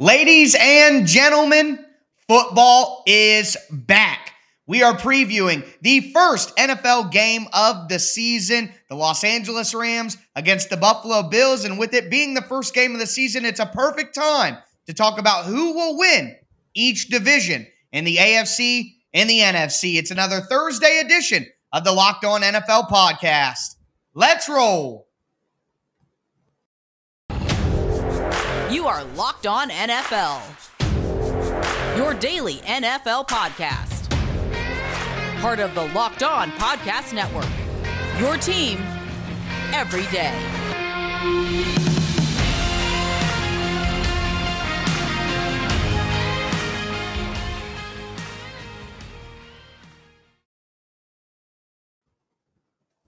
Ladies and gentlemen, football is back. We are previewing the first NFL game of the season, the Los Angeles Rams against the Buffalo Bills. And with it being the first game of the season, it's a perfect time to talk about who will win each division in the AFC and the NFC. It's another Thursday edition of the Locked On NFL podcast. Let's roll. You are Locked On NFL, your daily NFL podcast. Part of the Locked On Podcast Network, your team every day.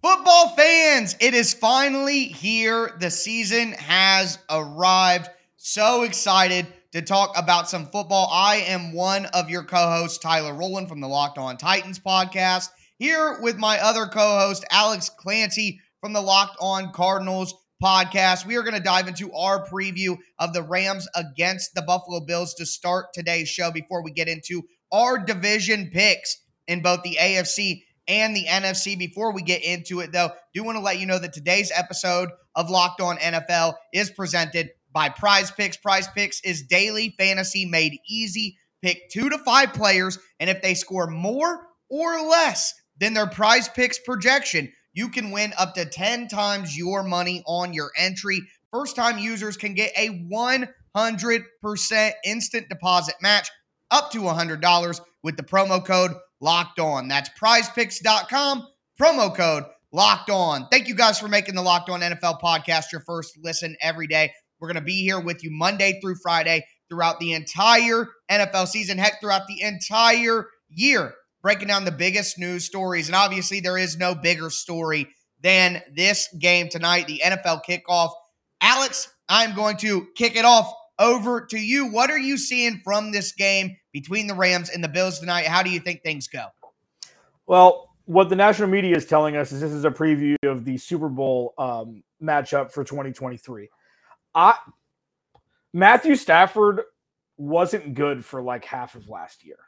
Football fans, it is finally here. The season has arrived. So excited to talk about some football. I am one of your co hosts, Tyler Rowland from the Locked On Titans podcast, here with my other co host, Alex Clancy from the Locked On Cardinals podcast. We are going to dive into our preview of the Rams against the Buffalo Bills to start today's show before we get into our division picks in both the AFC and the NFC. Before we get into it, though, do want to let you know that today's episode of Locked On NFL is presented by Prize Picks. Prize Picks is daily fantasy made easy. Pick two to five players, and if they score more or less than their Prize Picks projection, you can win up to 10 times your money on your entry. First time users can get a 100% instant deposit match up to $100 with the promo code locked on. That's prizepicks.com, promo code locked on. Thank you guys for making the Locked On NFL podcast your first listen every day. We're going to be here with you Monday through Friday throughout the entire NFL season, heck, throughout the entire year, breaking down the biggest news stories. And obviously, there is no bigger story than this game tonight, the NFL kickoff. Alex, I'm going to kick it off over to you. What are you seeing from this game between the Rams and the Bills tonight? How do you think things go? Well, what the national media is telling us is this is a preview of the Super Bowl um, matchup for 2023. I Matthew Stafford wasn't good for like half of last year.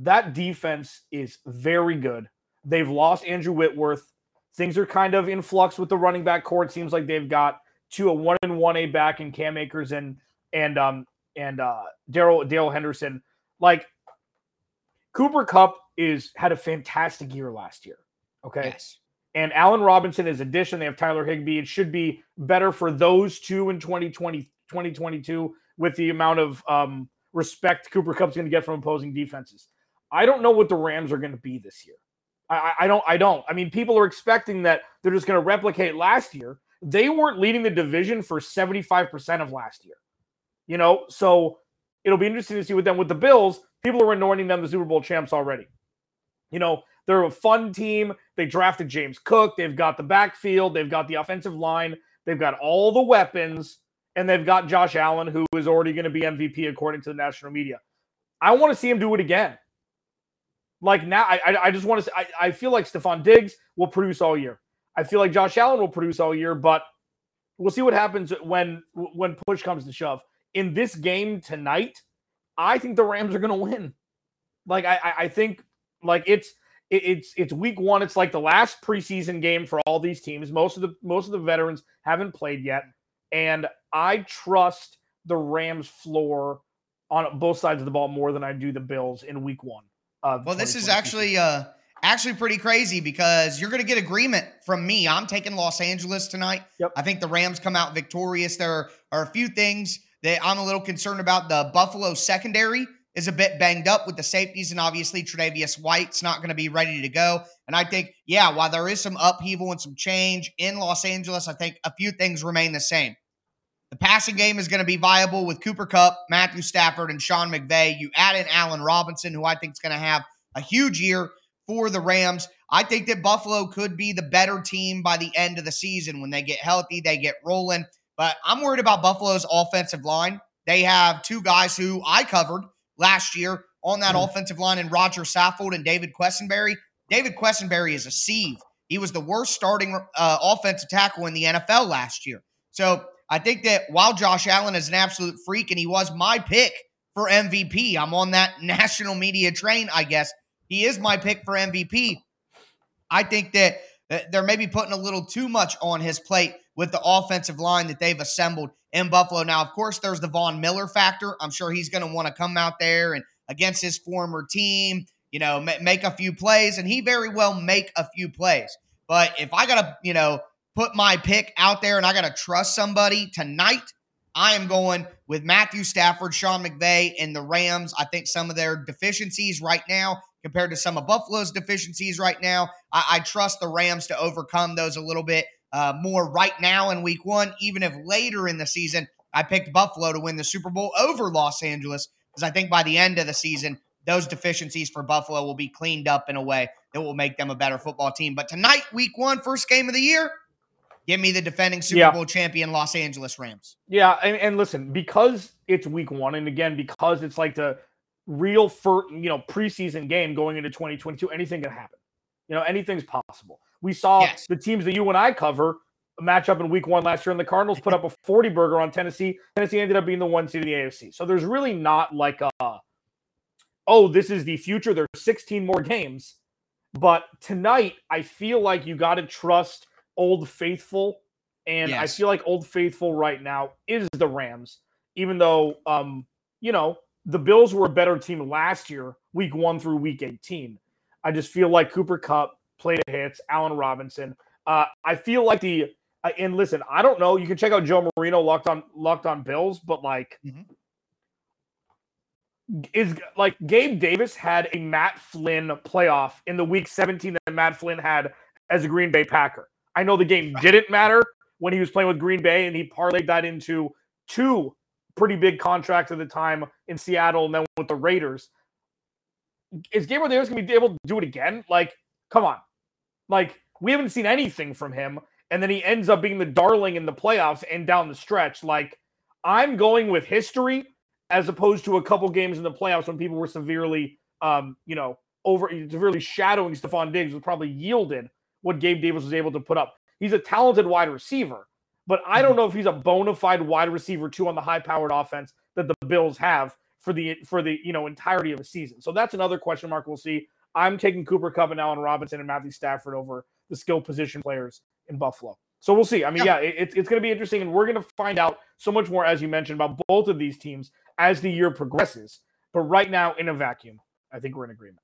That defense is very good. They've lost Andrew Whitworth. Things are kind of in flux with the running back core. It seems like they've got two a one and one A back in Cam Akers and and um and uh Darrell Dale Henderson. Like Cooper Kupp is had a fantastic year last year. Okay. Yes. And Allen Robinson is addition. They have Tyler Higbee. It should be better for those two in 2020, 2022 with the amount of um, respect Cooper Kupp's going to get from opposing defenses. I don't know what the Rams are going to be this year. I, I don't. I don't. I mean, people are expecting that they're just going to replicate last year. They weren't leading the division for 75% of last year. You know, so it'll be interesting to see with them with the Bills. People are anointing them the Super Bowl champs already. You know, they're a fun team. They drafted James Cook. They've got the backfield. They've got the offensive line. They've got all the weapons. And they've got Josh Allen, who is already going to be MVP according to the national media. I want to see him do it again. Like now, I, I just want to. I, I feel like Stefon Diggs will produce all year. I feel like Josh Allen will produce all year, but we'll see what happens when when push comes to shove. In this game tonight, I think the Rams are going to win. Like I, I think like it's it's it's week one. It's like the last preseason game for all these teams. Most of the most of the veterans haven't played yet, and I trust the Rams floor on both sides of the ball more than I do the Bills in week one. well, this is actually uh actually pretty crazy because you're going to get agreement from me. I'm taking Los Angeles tonight. Yep. I think the Rams come out victorious. There are a few things that I'm a little concerned about. The Buffalo secondary is a bit banged up with the safeties, and obviously Tre'Davious White's not going to be ready to go. And I think, yeah, while there is some upheaval and some change in Los Angeles, I think a few things remain the same. The passing game is going to be viable with Cooper Kupp, Matthew Stafford, and Sean McVay. You add in Allen Robinson, who I think is going to have a huge year for the Rams. I think that Buffalo could be the better team by the end of the season when they get healthy, they get rolling. But I'm worried about Buffalo's offensive line. They have two guys who I covered last year on that mm. offensive line in Rodger Saffold and David Quessenberry. David Quessenberry is a sieve. He was the worst starting uh, offensive tackle in the NFL last year. So I think that while Josh Allen is an absolute freak and he was my pick for MVP, I'm on that national media train, I guess. He is my pick for MVP. I think that they're maybe putting a little too much on his plate with the offensive line that they've assembled in Buffalo. Now, of course, there's the Von Miller factor. I'm sure he's going to want to come out there and against his former team, you know, make a few plays, and he very well make a few plays. But if I got to, you know, put my pick out there and I got to trust somebody tonight, I am going with Matthew Stafford, Sean McVay, and the Rams. I think some of their deficiencies right now compared to some of Buffalo's deficiencies right now, I, I trust the Rams to overcome those a little bit uh, more right now in week one, even if later in the season I picked Buffalo to win the Super Bowl over Los Angeles, because I think by the end of the season, those deficiencies for Buffalo will be cleaned up in a way that will make them a better football team. But tonight, week one, first game of the year, give me the defending Super yeah. Bowl champion Los Angeles Rams. Yeah, and, and listen, because it's week one, and again, because it's like the real first, you know, preseason game going into 2022, anything can happen. You know, anything's possible. We saw yes. the teams that you and I cover match up in week one last year, and the Cardinals put up a 40 burger on Tennessee. Tennessee ended up being the one seed in the AFC. So there's really not like a, oh, this is the future. There's 16 more games. But tonight, I feel like you got to trust Old Faithful. And yes. I feel like Old Faithful right now is the Rams, even though, um, you know, the Bills were a better team last year, week one through week 18. I just feel like Cooper Kupp played hits, Allen Robinson. Uh, I feel like the uh, and listen, I don't know. You can check out Joe Marino locked on locked on Bills, but like mm-hmm. is like Gabe Davis had a Matt Flynn playoff in the week 17 that Matt Flynn had as a Green Bay Packer. I know the game didn't matter when he was playing with Green Bay, and he parlayed that into two pretty big contracts at the time in Seattle and then with the Raiders. Is Gabriel Davis going to be able to do it again? Like, come on. Like, we haven't seen anything from him. And then he ends up being the darling in the playoffs and down the stretch. Like, I'm going with history as opposed to a couple games in the playoffs when people were severely, um, you know, over severely shadowing Stefon Diggs was probably yielded what Gabe Davis was able to put up. He's a talented wide receiver, but I don't mm-hmm. know if he's a bona fide wide receiver too on the high powered offense that the Bills have for the for the you know entirety of a season. So that's another question mark. We'll see. I'm taking Cooper Kupp and Allen Robinson and Matthew Stafford over the skill position players in Buffalo. So we'll see. I mean, yeah, yeah it, it's going to be interesting, and we're going to find out so much more, as you mentioned, about both of these teams as the year progresses. But right now, in a vacuum, I think we're in agreement.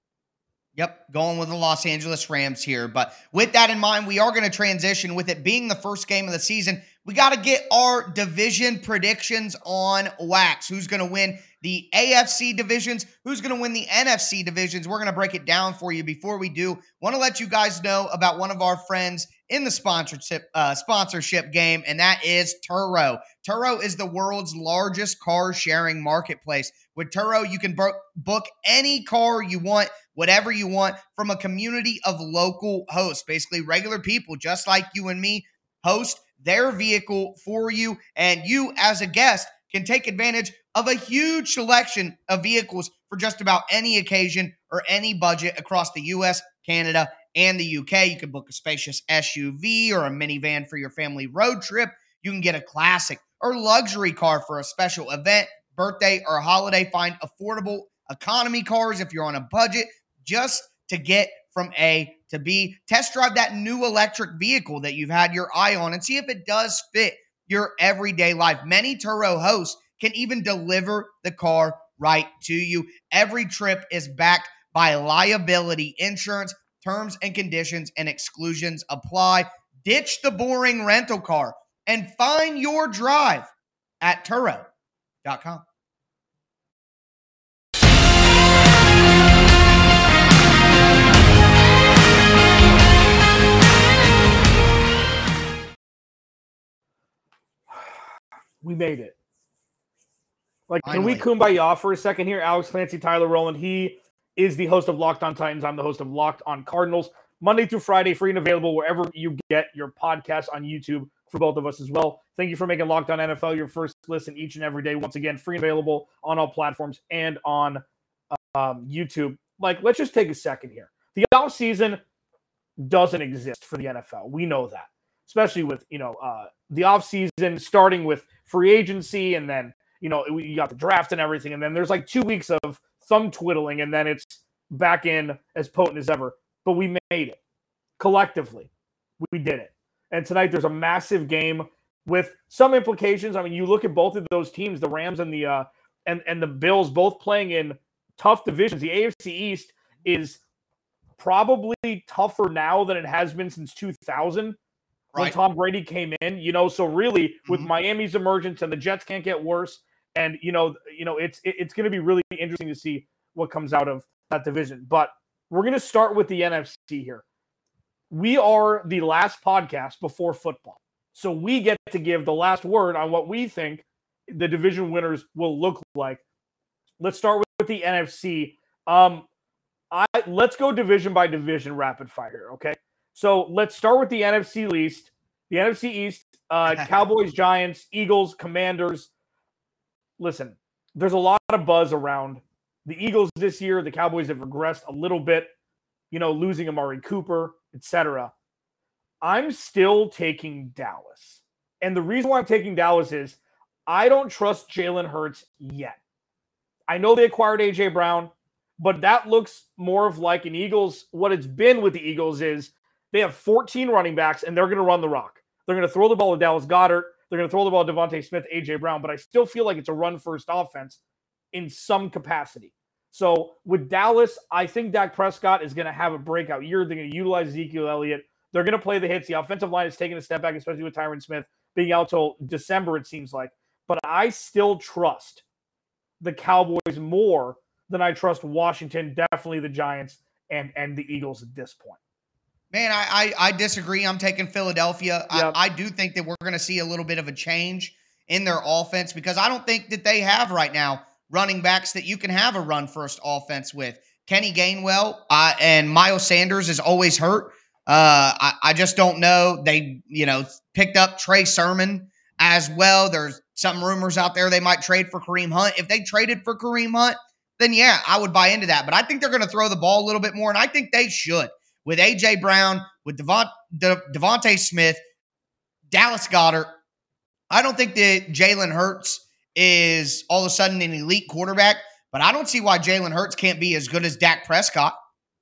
Yep, going with the Los Angeles Rams here. But with that in mind, we are going to transition with it being the first game of the season. We got to get our division predictions on wax. Who's going to win the AFC divisions? Who's going to win the NFC divisions? We're going to break it down for you. Before we do, want to let you guys know about one of our friends in the sponsorship uh, sponsorship game, and that is Turo. Turo is the world's largest car sharing marketplace. With Turo, you can book any car you want, whatever you want, from a community of local hosts, basically regular people just like you and me, host their vehicle for you, and you as a guest can take advantage of a huge selection of vehicles for just about any occasion or any budget across the US, Canada, and the UK. You can book a spacious SUV or a minivan for your family road trip. You can get a classic or luxury car for a special event, birthday, or holiday. Find affordable economy cars if you're on a budget just to get from A to B. Test drive that new electric vehicle that you've had your eye on and see if it does fit your everyday life. Many Turo hosts can even deliver the car right to you. Every trip is backed by liability insurance. Terms and conditions and exclusions apply. Ditch the boring rental car and find your drive at Turo.com. We made it. Like, Finally. can we kumbaya for a second here? Alex Clancy, Tyler Rowland. He is the host of Locked On Titans. I'm the host of Locked On Cardinals. Monday through Friday, free and available wherever you get your podcast on YouTube for both of us as well. Thank you for making Locked On NFL your first listen each and every day. Once again, free and available on all platforms and on um, YouTube. Like, let's just take a second here. The off season doesn't exist for the NFL. We know that, especially with, you know, uh, the off season starting with free agency and then, you know, you got the draft and everything. And then there's like two weeks of thumb twiddling and then it's back in as potent as ever. But we made it collectively. We did it. And tonight there's a massive game with some implications. I mean, you look at both of those teams, the Rams and the uh, and and the Bills, both playing in tough divisions. The AFC East is probably tougher now than it has been since 2000 right. when Tom Brady came in. You know, so really with mm-hmm. Miami's emergence and the Jets can't get worse, and you know, you know, it's it's going to be really interesting to see what comes out of that division. But we're going to start with the NFC here. We are the last podcast before football. So we get to give the last word on what we think the division winners will look like. Let's start with, the NFC. Um, I let's go division by division, rapid fire. Okay, so let's start with the NFC East. The NFC East: uh, Cowboys, Giants, Eagles, Commanders. Listen, there's a lot of buzz around the Eagles this year. The Cowboys have regressed a little bit, you know, losing Amari Cooper, etc. I'm still taking Dallas. And the reason why I'm taking Dallas is I don't trust Jalen Hurts yet. I know they acquired AJ Brown, but that looks more of like an Eagles. What it's been with the Eagles is they have 14 running backs and they're going to run the rock. They're going to throw the ball to Dallas Goedert. They're going to throw the ball to DeVonta Smith, AJ Brown, but I still feel like it's a run first offense in some capacity. So with Dallas, I think Dak Prescott is going to have a breakout year. They're going to utilize Ezekiel Elliott. They're going to play the hits. The offensive line is taking a step back, especially with Tyron Smith being out till December, it seems like. But I still trust the Cowboys more than I trust Washington, definitely the Giants and and the Eagles at this point. Man, I I, I disagree. I'm taking Philadelphia. Yep. I, I do think that we're going to see a little bit of a change in their offense because I don't think that they have right now running backs that you can have a run first offense with. Kenny Gainwell uh, and Miles Sanders is always hurt. Uh, I, I just don't know. They, you know, picked up Trey Sermon as well. There's some rumors out there they might trade for Kareem Hunt. If they traded for Kareem Hunt, then yeah, I would buy into that. But I think they're going to throw the ball a little bit more, and I think they should with AJ Brown, with Devont, De, DeVonta Smith, Dallas Goedert. I don't think that Jalen Hurts is all of a sudden an elite quarterback, but I don't see why Jalen Hurts can't be as good as Dak Prescott.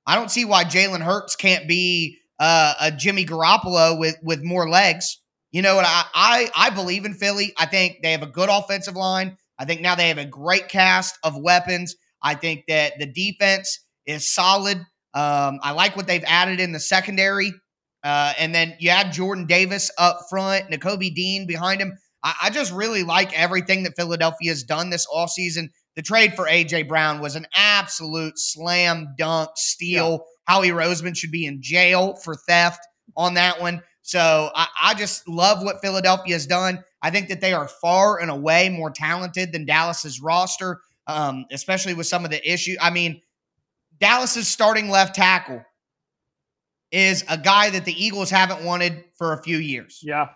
I don't see why Jalen Hurts can't be uh, a Jimmy Garoppolo with with more legs. You know what? I, I I believe in Philly. I think they have a good offensive line. I think now they have a great cast of weapons. I think that the defense is solid. Um, I like what they've added in the secondary. Uh, and then you add Jordan Davis up front, Nakobe Dean behind him. I, I just really like everything that Philadelphia has done this offseason. The trade for AJ Brown was an absolute slam dunk steal. Yeah. Howie Roseman should be in jail for theft on that one. So I, I, just love what Philadelphia has done. I think that they are far and away more talented than Dallas's roster, um, especially with some of the issues. I mean, Dallas's starting left tackle is a guy that the Eagles haven't wanted for a few years. Yeah.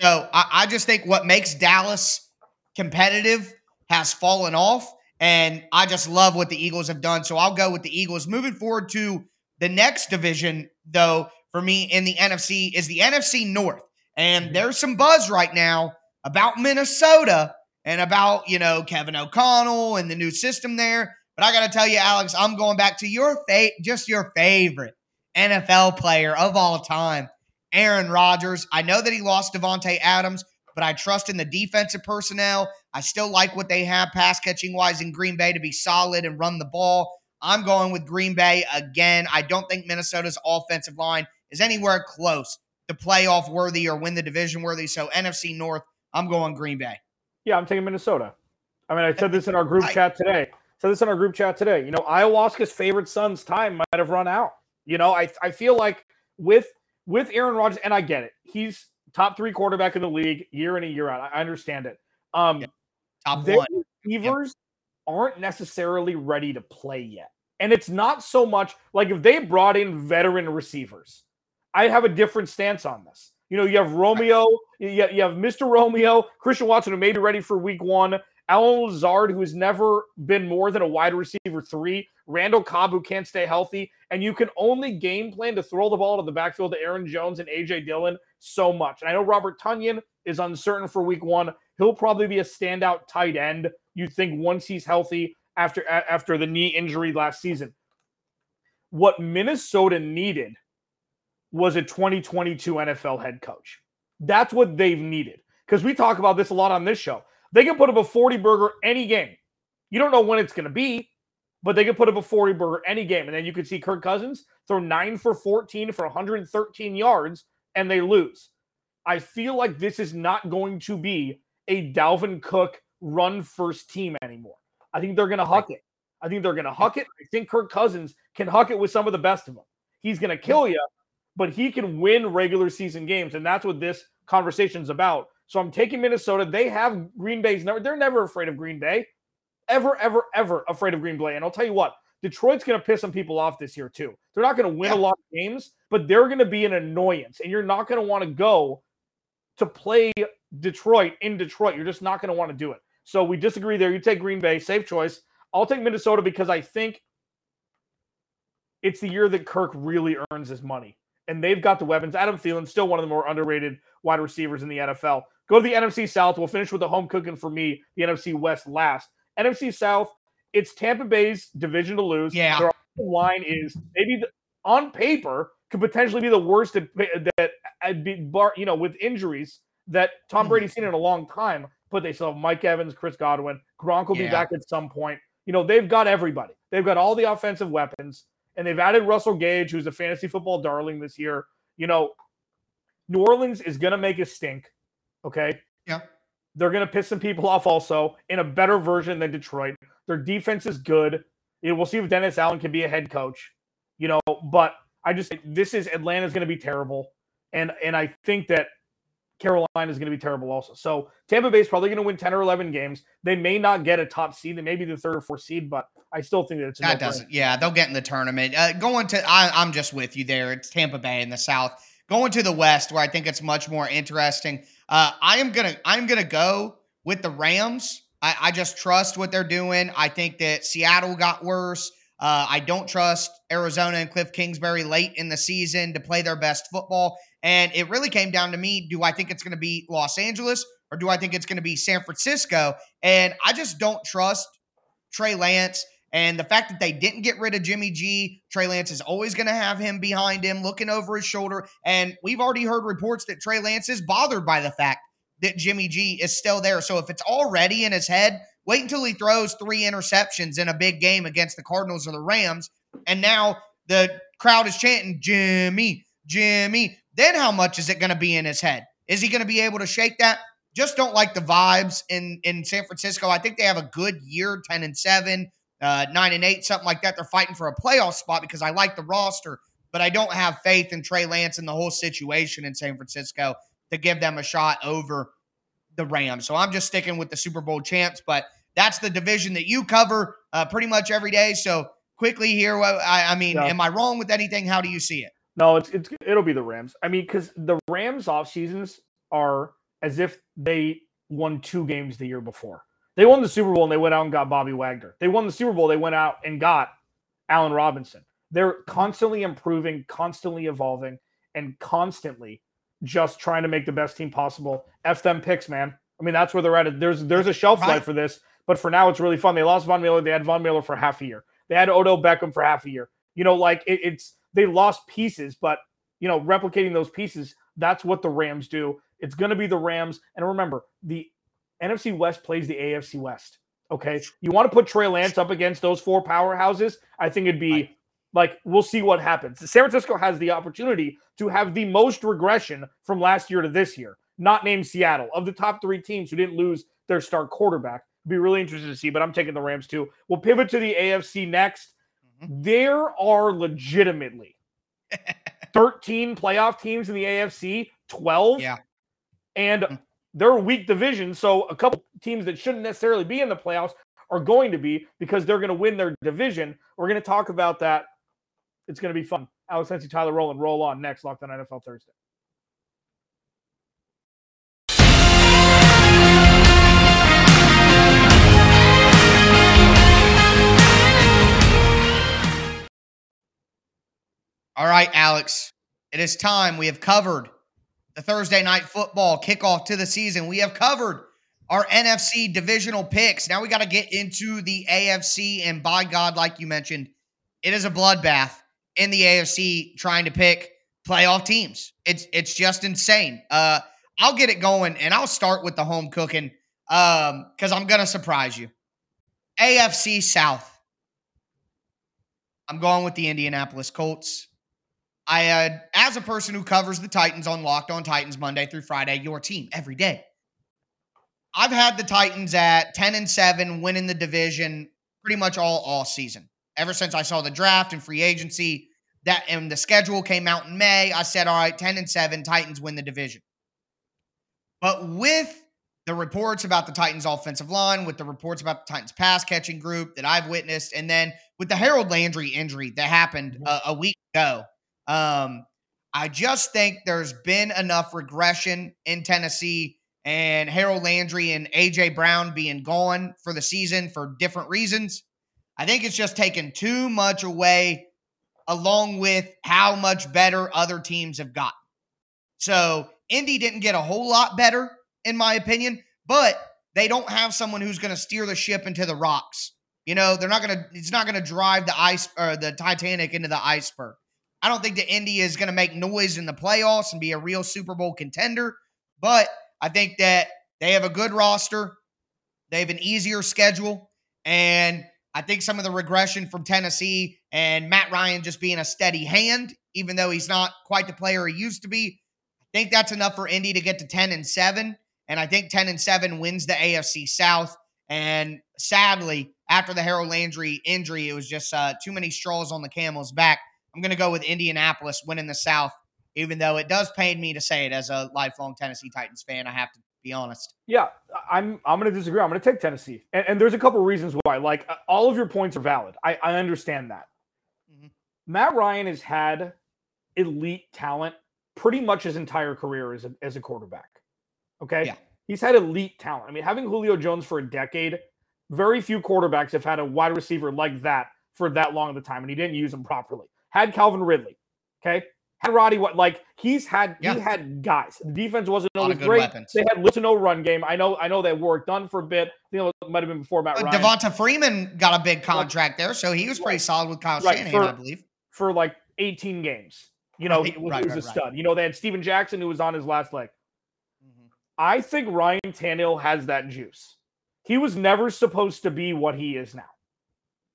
So I, I just think what makes Dallas competitive has fallen off. And I just love what the Eagles have done. So I'll go with the Eagles. Moving forward to the next division, though, for me in the NFC is the NFC North. And mm-hmm. there's some buzz right now about Minnesota and about, you know, Kevin O'Connell and the new system there. But I got to tell you, Alex, I'm going back to your fa- just your favorite NFL player of all time, Aaron Rodgers. I know that he lost Davante Adams, but I trust in the defensive personnel. I still like what they have pass catching wise in Green Bay to be solid and run the ball. I'm going with Green Bay again. I don't think Minnesota's offensive line is anywhere close to playoff worthy or win the division worthy. So NFC North, I'm going Green Bay. Yeah, I'm taking Minnesota. I mean, I said this in our group I, chat today. Said this in our group chat today. You know, ayahuasca's favorite son's time might have run out. You know, I I feel like with with Aaron Rodgers, and I get it. He's top three quarterback in the league year in and year out. I understand it. Um, yeah. top one. Receivers aren't necessarily ready to play yet. And it's not so much like if they brought in veteran receivers, I have a different stance on this. You know, you have Romeo, you have, you have Mr. Romeo, Christian Watson, who may be ready for week one, Allen Lazard, who has never been more than a wide receiver three, Randall Cobb, who can't stay healthy, and you can only game plan to throw the ball to the backfield to Aaron Jones and AJ Dillon so much. And I know Robert Tonyan is uncertain for week one. He'll probably be a standout tight end. You'd think once he's healthy after after the knee injury last season. What Minnesota needed was a 2022 NFL head coach. That's what they've needed. Because we talk about this a lot on this show. They can put up a 40 burger any game. You don't know when it's going to be, but they can put up a 40 burger any game. And then you could see Kirk Cousins throw nine for 14 for 113 yards and they lose. I feel like this is not going to be a Dalvin Cook run first team anymore. I think they're going to huck it. I think they're going to huck it. I think Kirk Cousins can huck it with some of the best of them. He's going to kill you, but he can win regular season games. And that's what this conversation is about. So I'm taking Minnesota. They have Green Bay's never, they're never afraid of Green Bay. Ever, ever, ever afraid of Green Bay. And I'll tell you what, Detroit's going to piss some people off this year, too. They're not going to win yeah. a lot of games, but they're going to be an annoyance. And you're not going to want to go to play Detroit in Detroit. You're just not going to want to do it. So we disagree there. You take Green Bay, safe choice. I'll take Minnesota because I think it's the year that Kirk really earns his money. And they've got the weapons. Adam Thielen, still one of the more underrated wide receivers in the NFL. Go to the NFC South. We'll finish with the home cooking for me, the NFC West last. NFC South, it's Tampa Bay's division to lose. Yeah. Their line is maybe the, on paper could potentially be the worst that, that be bar, you know, with injuries that Tom hmm. Brady's seen in a long time. But they still have Mike Evans, Chris Godwin, Gronk will yeah. be back at some point. You know, they've got everybody. They've got all the offensive weapons, and they've added Russell Gage, who's a fantasy football darling this year. You know, New Orleans is going to make a stink. Okay. Yeah. They're going to piss some people off also in a better version than Detroit. Their defense is good. You know, we'll see if Dennis Allen can be a head coach, you know, but I just this is Atlanta's going to be terrible. And and I think that Carolina is going to be terrible also. So Tampa Bay is probably going to win 10 or 11 games. They may not get a top seed. They may be the third or fourth seed, but I still think that it's that doesn't. Yeah, they'll get in the tournament. Uh, going to, I, I'm just with you there. It's Tampa Bay in the South. Going to the West, where I think it's much more interesting. Uh, I am gonna I'm gonna go with the Rams. I, I just trust what they're doing. I think that Seattle got worse. Uh, I don't trust Arizona and Cliff Kingsbury late in the season to play their best football. And it really came down to me do I think it's going to be Los Angeles or do I think it's going to be San Francisco? And I just don't trust Trey Lance. And the fact that they didn't get rid of Jimmy G, Trey Lance is always going to have him behind him, looking over his shoulder. And we've already heard reports that Trey Lance is bothered by the fact that Jimmy G is still there. So if it's already in his head, wait until he throws three interceptions in a big game against the Cardinals or the Rams. And now the crowd is chanting, Jimmy, Jimmy. Then how much is it going to be in his head? Is he going to be able to shake that? Just don't like the vibes in in San Francisco. I think they have a good year, 10 and 7, uh, 9 and 8, something like that. They're fighting for a playoff spot because I like the roster, but I don't have faith in Trey Lance and the whole situation in San Francisco to give them a shot over the Rams. So I'm just sticking with the Super Bowl champs, but that's the division that you cover uh, pretty much every day. So quickly here, I, I mean, yeah. am I wrong with anything? How do you see it? No, it's, it's it'll be the Rams. I mean, because the Rams off seasons are as if they won two games the year before. They won the Super Bowl and they went out and got Bobby Wagner. They won the Super Bowl, they went out and got Allen Robinson. They're constantly improving, constantly evolving, and constantly just trying to make the best team possible. F them picks, man. I mean, that's where they're at. There's there's a shelf life for this, but for now, it's really fun. They lost Von Miller. They had Von Miller for half a year. They had Odell Beckham for half a year. You know, like it, it's they lost pieces, but you know, replicating those pieces, that's what the Rams do. It's going to be the Rams. And remember, the NFC West plays the AFC West. Okay. You want to put Trey Lance up against those four powerhouses? I think it'd be like, we'll see what happens. San Francisco has the opportunity to have the most regression from last year to this year, not named Seattle. Of the top three teams who didn't lose their star quarterback, be really interested to see, but I'm taking the Rams too. We'll pivot to the AFC next. Mm-hmm. There are legitimately 13 playoff teams in the AFC, 12. Yeah. And mm-hmm. They're a weak division. So a couple teams that shouldn't necessarily be in the playoffs are going to be because they're going to win their division. We're going to talk about that it's going to be fun. Alex Clancy, Tyler Rowland, roll on next, Locked on NFL Thursday. All right, Alex, it is time. We have covered the Thursday night football kickoff to the season. We have covered our NFC divisional picks. Now we got to get into the AFC. And by God, like you mentioned, it is a bloodbath in the AFC trying to pick playoff teams. It's it's just insane. Uh, I'll get it going, and I'll start with the home cooking um because I'm gonna surprise you. AFC South. I'm going with the Indianapolis Colts. I, uh, as a person who covers the Titans on Locked On Titans Monday through Friday, your team every day. I've had the Titans at 10 and 7, winning the division pretty much all all season. Ever since I saw the draft and free agency, that and the schedule came out in May, I said, all right, 10 and 7, Titans win the division. But with the reports about the Titans offensive line, with the reports about the Titans pass catching group that I've witnessed, and then with the Harold Landry injury that happened mm-hmm. a, a week ago, um, I just think there's been enough regression in Tennessee and Harold Landry and AJ Brown being gone for the season for different reasons. I think it's just taken too much away, along with how much better other teams have gotten. So Indy didn't get a whole lot better, in my opinion, but they don't have someone who's going to steer the ship into the rocks. You know, they're not going to. It's not going to drive the ice or the Titanic into the iceberg. I don't think that Indy is going to make noise in the playoffs and be a real Super Bowl contender, but I think that they have a good roster. They have an easier schedule. And I think some of the regression from Tennessee and Matt Ryan just being a steady hand, even though he's not quite the player he used to be, I think that's enough for Indy to get to 10 and 7. And I think 10 and 7 wins the AFC South. And sadly, after the Harold Landry injury, it was just uh, too many straws on the camel's back. I'm going to go with Indianapolis winning the South even though it does pain me to say it as a lifelong Tennessee Titans fan. I have to be honest. Yeah, I'm I'm going to disagree. I'm going to take Tennessee, and, and, there's a couple reasons why. Like uh, all of your points are valid. I, I understand that. Mm-hmm. Matt Ryan has had elite talent pretty much his entire career as a, as a quarterback. Okay, yeah. he's had elite talent. I mean, having Julio Jones for a decade, very few quarterbacks have had a wide receiver like that for that long of the time, and he didn't use him properly. Had Calvin Ridley. Okay, had Roddy what like he's had yeah. he had guys. The defense wasn't always great. Weapons. They had little to no run game. I know I know they worked done for a bit. You know, it might have been before Matt Ryan. Devonta Freeman got a big contract there, so he was pretty right. solid with Kyle right. Shanahan, for, I believe. For like 18 games. You know, right. he, was, he was a stud. You know, they had Steven Jackson who was on his last leg. Mm-hmm. I think Ryan Tannehill has that juice. He was never supposed to be what he is now.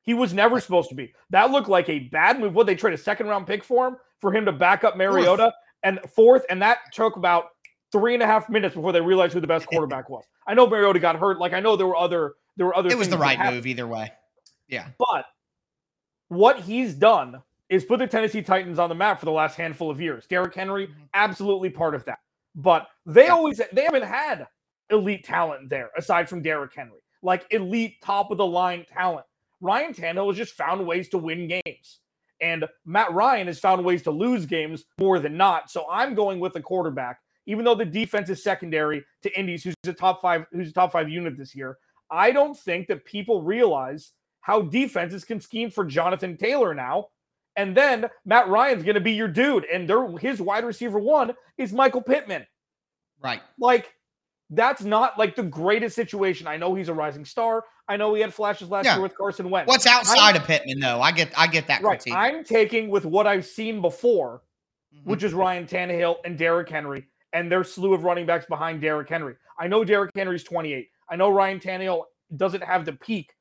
He was never supposed to be. That looked like a bad move. What they trade a second round pick for him for him to back up Mariota fourth. and fourth, and that took about three and a half minutes before they realized who the best quarterback was. I know Mariota got hurt. Like I know there were other there were other. It was the right move either way. Yeah, but what he's done is put the Tennessee Titans on the map for the last handful of years. Derrick Henry, mm-hmm. absolutely part of that. But they yeah. always they haven't had elite talent there aside from Derrick Henry, like elite top of the line talent. Ryan Tannehill has just found ways to win games. And Matt Ryan has found ways to lose games more than not. So I'm going with the quarterback, even though the defense is secondary to Indies, who's a top five, who's a top five unit this year. I don't think that people realize how defenses can scheme for Jonathan Taylor now. And then Matt Ryan's going to be your dude, and his wide receiver one is Michael Pittman. Right. Like that's not like the greatest situation. I know he's a rising star. I know he had flashes last yeah. year with Carson Wentz. What's outside I'm, of Pittman though? I get I get that right. critique. I'm taking with what I've seen before, mm-hmm. which is Ryan Tannehill and Derrick Henry and their slew of running backs behind Derrick Henry. I know Derrick Henry's 28. I know Ryan Tannehill doesn't have the peak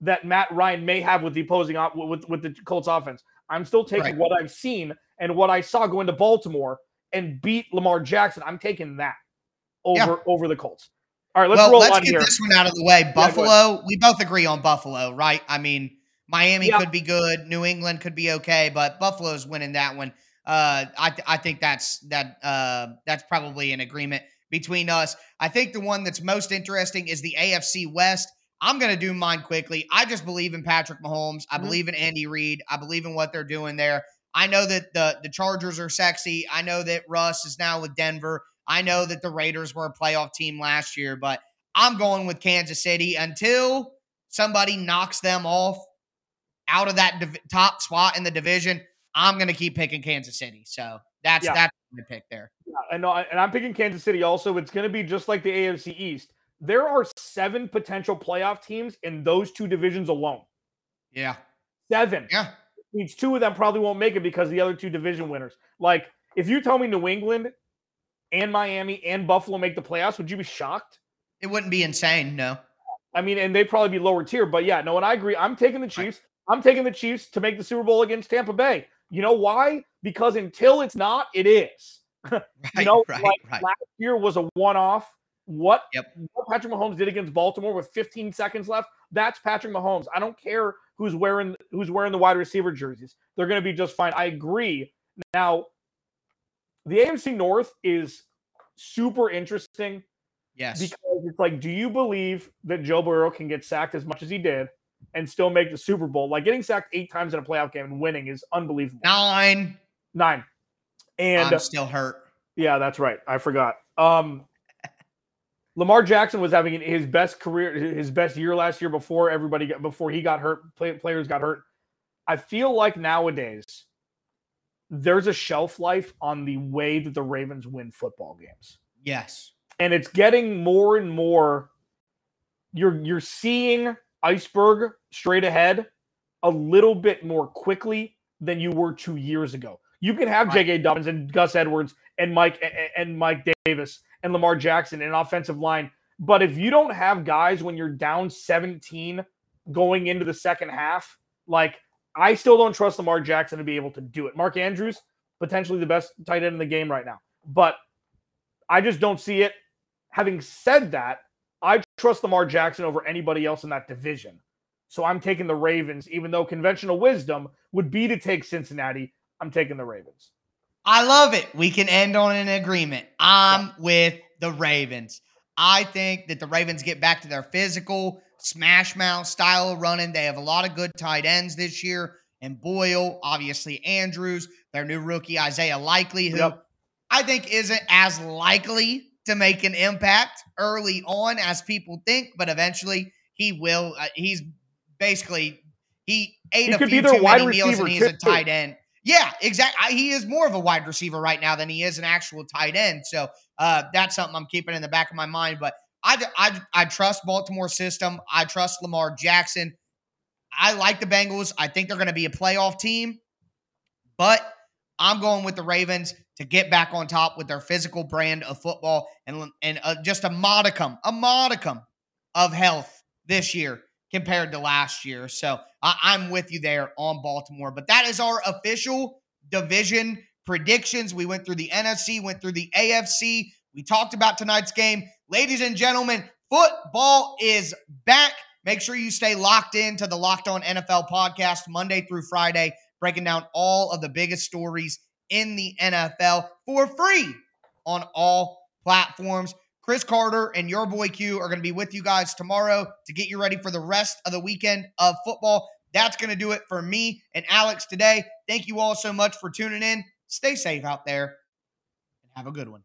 that Matt Ryan may have with the opposing op- with with the Colts offense. I'm still taking right. what I've seen and what I saw go into Baltimore and beat Lamar Jackson. I'm taking that over yeah. over the Colts. All right, let's well, roll let's get here. this one out of the way. Buffalo, yeah, we both agree on Buffalo, right? I mean, Miami yeah. could be good, New England could be okay, but Buffalo's winning that one. Uh, I th- I think that's that uh that's probably an agreement between us. I think the one that's most interesting is the AFC West. I'm going to do mine quickly. I just believe in Patrick Mahomes. I mm-hmm. believe in Andy Reid. I believe in what they're doing there. I know that the the Chargers are sexy. I know that Russ is now with Denver. I know that the Raiders were a playoff team last year, but I'm going with Kansas City until somebody knocks them off out of that div- top spot in the division. I'm going to keep picking Kansas City. So that's yeah. that's my pick there. Yeah, I know, and I'm picking Kansas City. Also, it's going to be just like the AFC East. There are seven potential playoff teams in those two divisions alone. Yeah, seven. Yeah, means two of them probably won't make it because the other two division winners. Like, if you tell me New England and Miami and Buffalo make the playoffs, would you be shocked? It wouldn't be insane, no. I mean, and they'd probably be lower tier, but yeah, no, and I agree. I'm taking the Chiefs. I'm taking the Chiefs to make the Super Bowl against Tampa Bay. You know why? Because until it's not, it is. right, you know, right, like right. last year was a one-off. What, yep. what Patrick Mahomes did against Baltimore with 15 seconds left, that's Patrick Mahomes. I don't care who's wearing who's wearing the wide receiver jerseys. They're going to be just fine. I agree. Now, the AFC North is super interesting. Yes. Because it's like, do you believe that Joe Burrow can get sacked as much as he did and still make the Super Bowl? Like getting sacked eight times in a playoff game and winning is unbelievable. Nine. Nine. And I'm still hurt. Yeah, that's right. I forgot. Um Lamar Jackson was having his best career, his best year last year before everybody got before he got hurt. Play, players got hurt. I feel like nowadays there's a shelf life on the way that the Ravens win football games. Yes. And it's getting more and more you're you're seeing iceberg straight ahead a little bit more quickly than you were 2 years ago. You can have Right. J.K. Dobbins and Gus Edwards and Mike and Mike Davis and Lamar Jackson in offensive line, but if you don't have guys when you're down 17 going into the second half, like I still don't trust Lamar Jackson to be able to do it. Mark Andrews, potentially the best tight end in the game right now, but I just don't see it. Having said that, I trust Lamar Jackson over anybody else in that division. So I'm taking the Ravens, even though conventional wisdom would be to take Cincinnati. I'm taking the Ravens. I love it. We can end on an agreement. I'm with the Ravens. I think that the Ravens get back to their physical smash mouth style of running. They have a lot of good tight ends this year. And Boyle, obviously Andrews, their new rookie Isaiah Likely, who Yep. I think isn't as likely to make an impact early on as people think, but eventually he will. Uh, he's basically he ate He a could few be their too wide many meals and he's a tight end. Yeah, exactly. He is more of a wide receiver right now than he is an actual tight end. So uh, that's something I'm keeping in the back of my mind. But I, I, I trust Baltimore system. I trust Lamar Jackson. I like the Bengals. I think they're going to be a playoff team, but I'm going with the Ravens to get back on top with their physical brand of football and and uh, just a modicum, a modicum of health this year compared to last year. So I, I'm with you there on Baltimore. But that is our official division predictions. We went through the NFC, went through the AFC. We talked about tonight's game. Ladies and gentlemen, football is back. Make sure you stay locked in to the Locked On NFL podcast Monday through Friday, breaking down all of the biggest stories in the NFL for free on all platforms. Chris Carter and your boy Q are going to be with you guys tomorrow to get you ready for the rest of the weekend of football. That's going to do it for me and Alex today. Thank you all so much for tuning in. Stay safe out there and have a good one.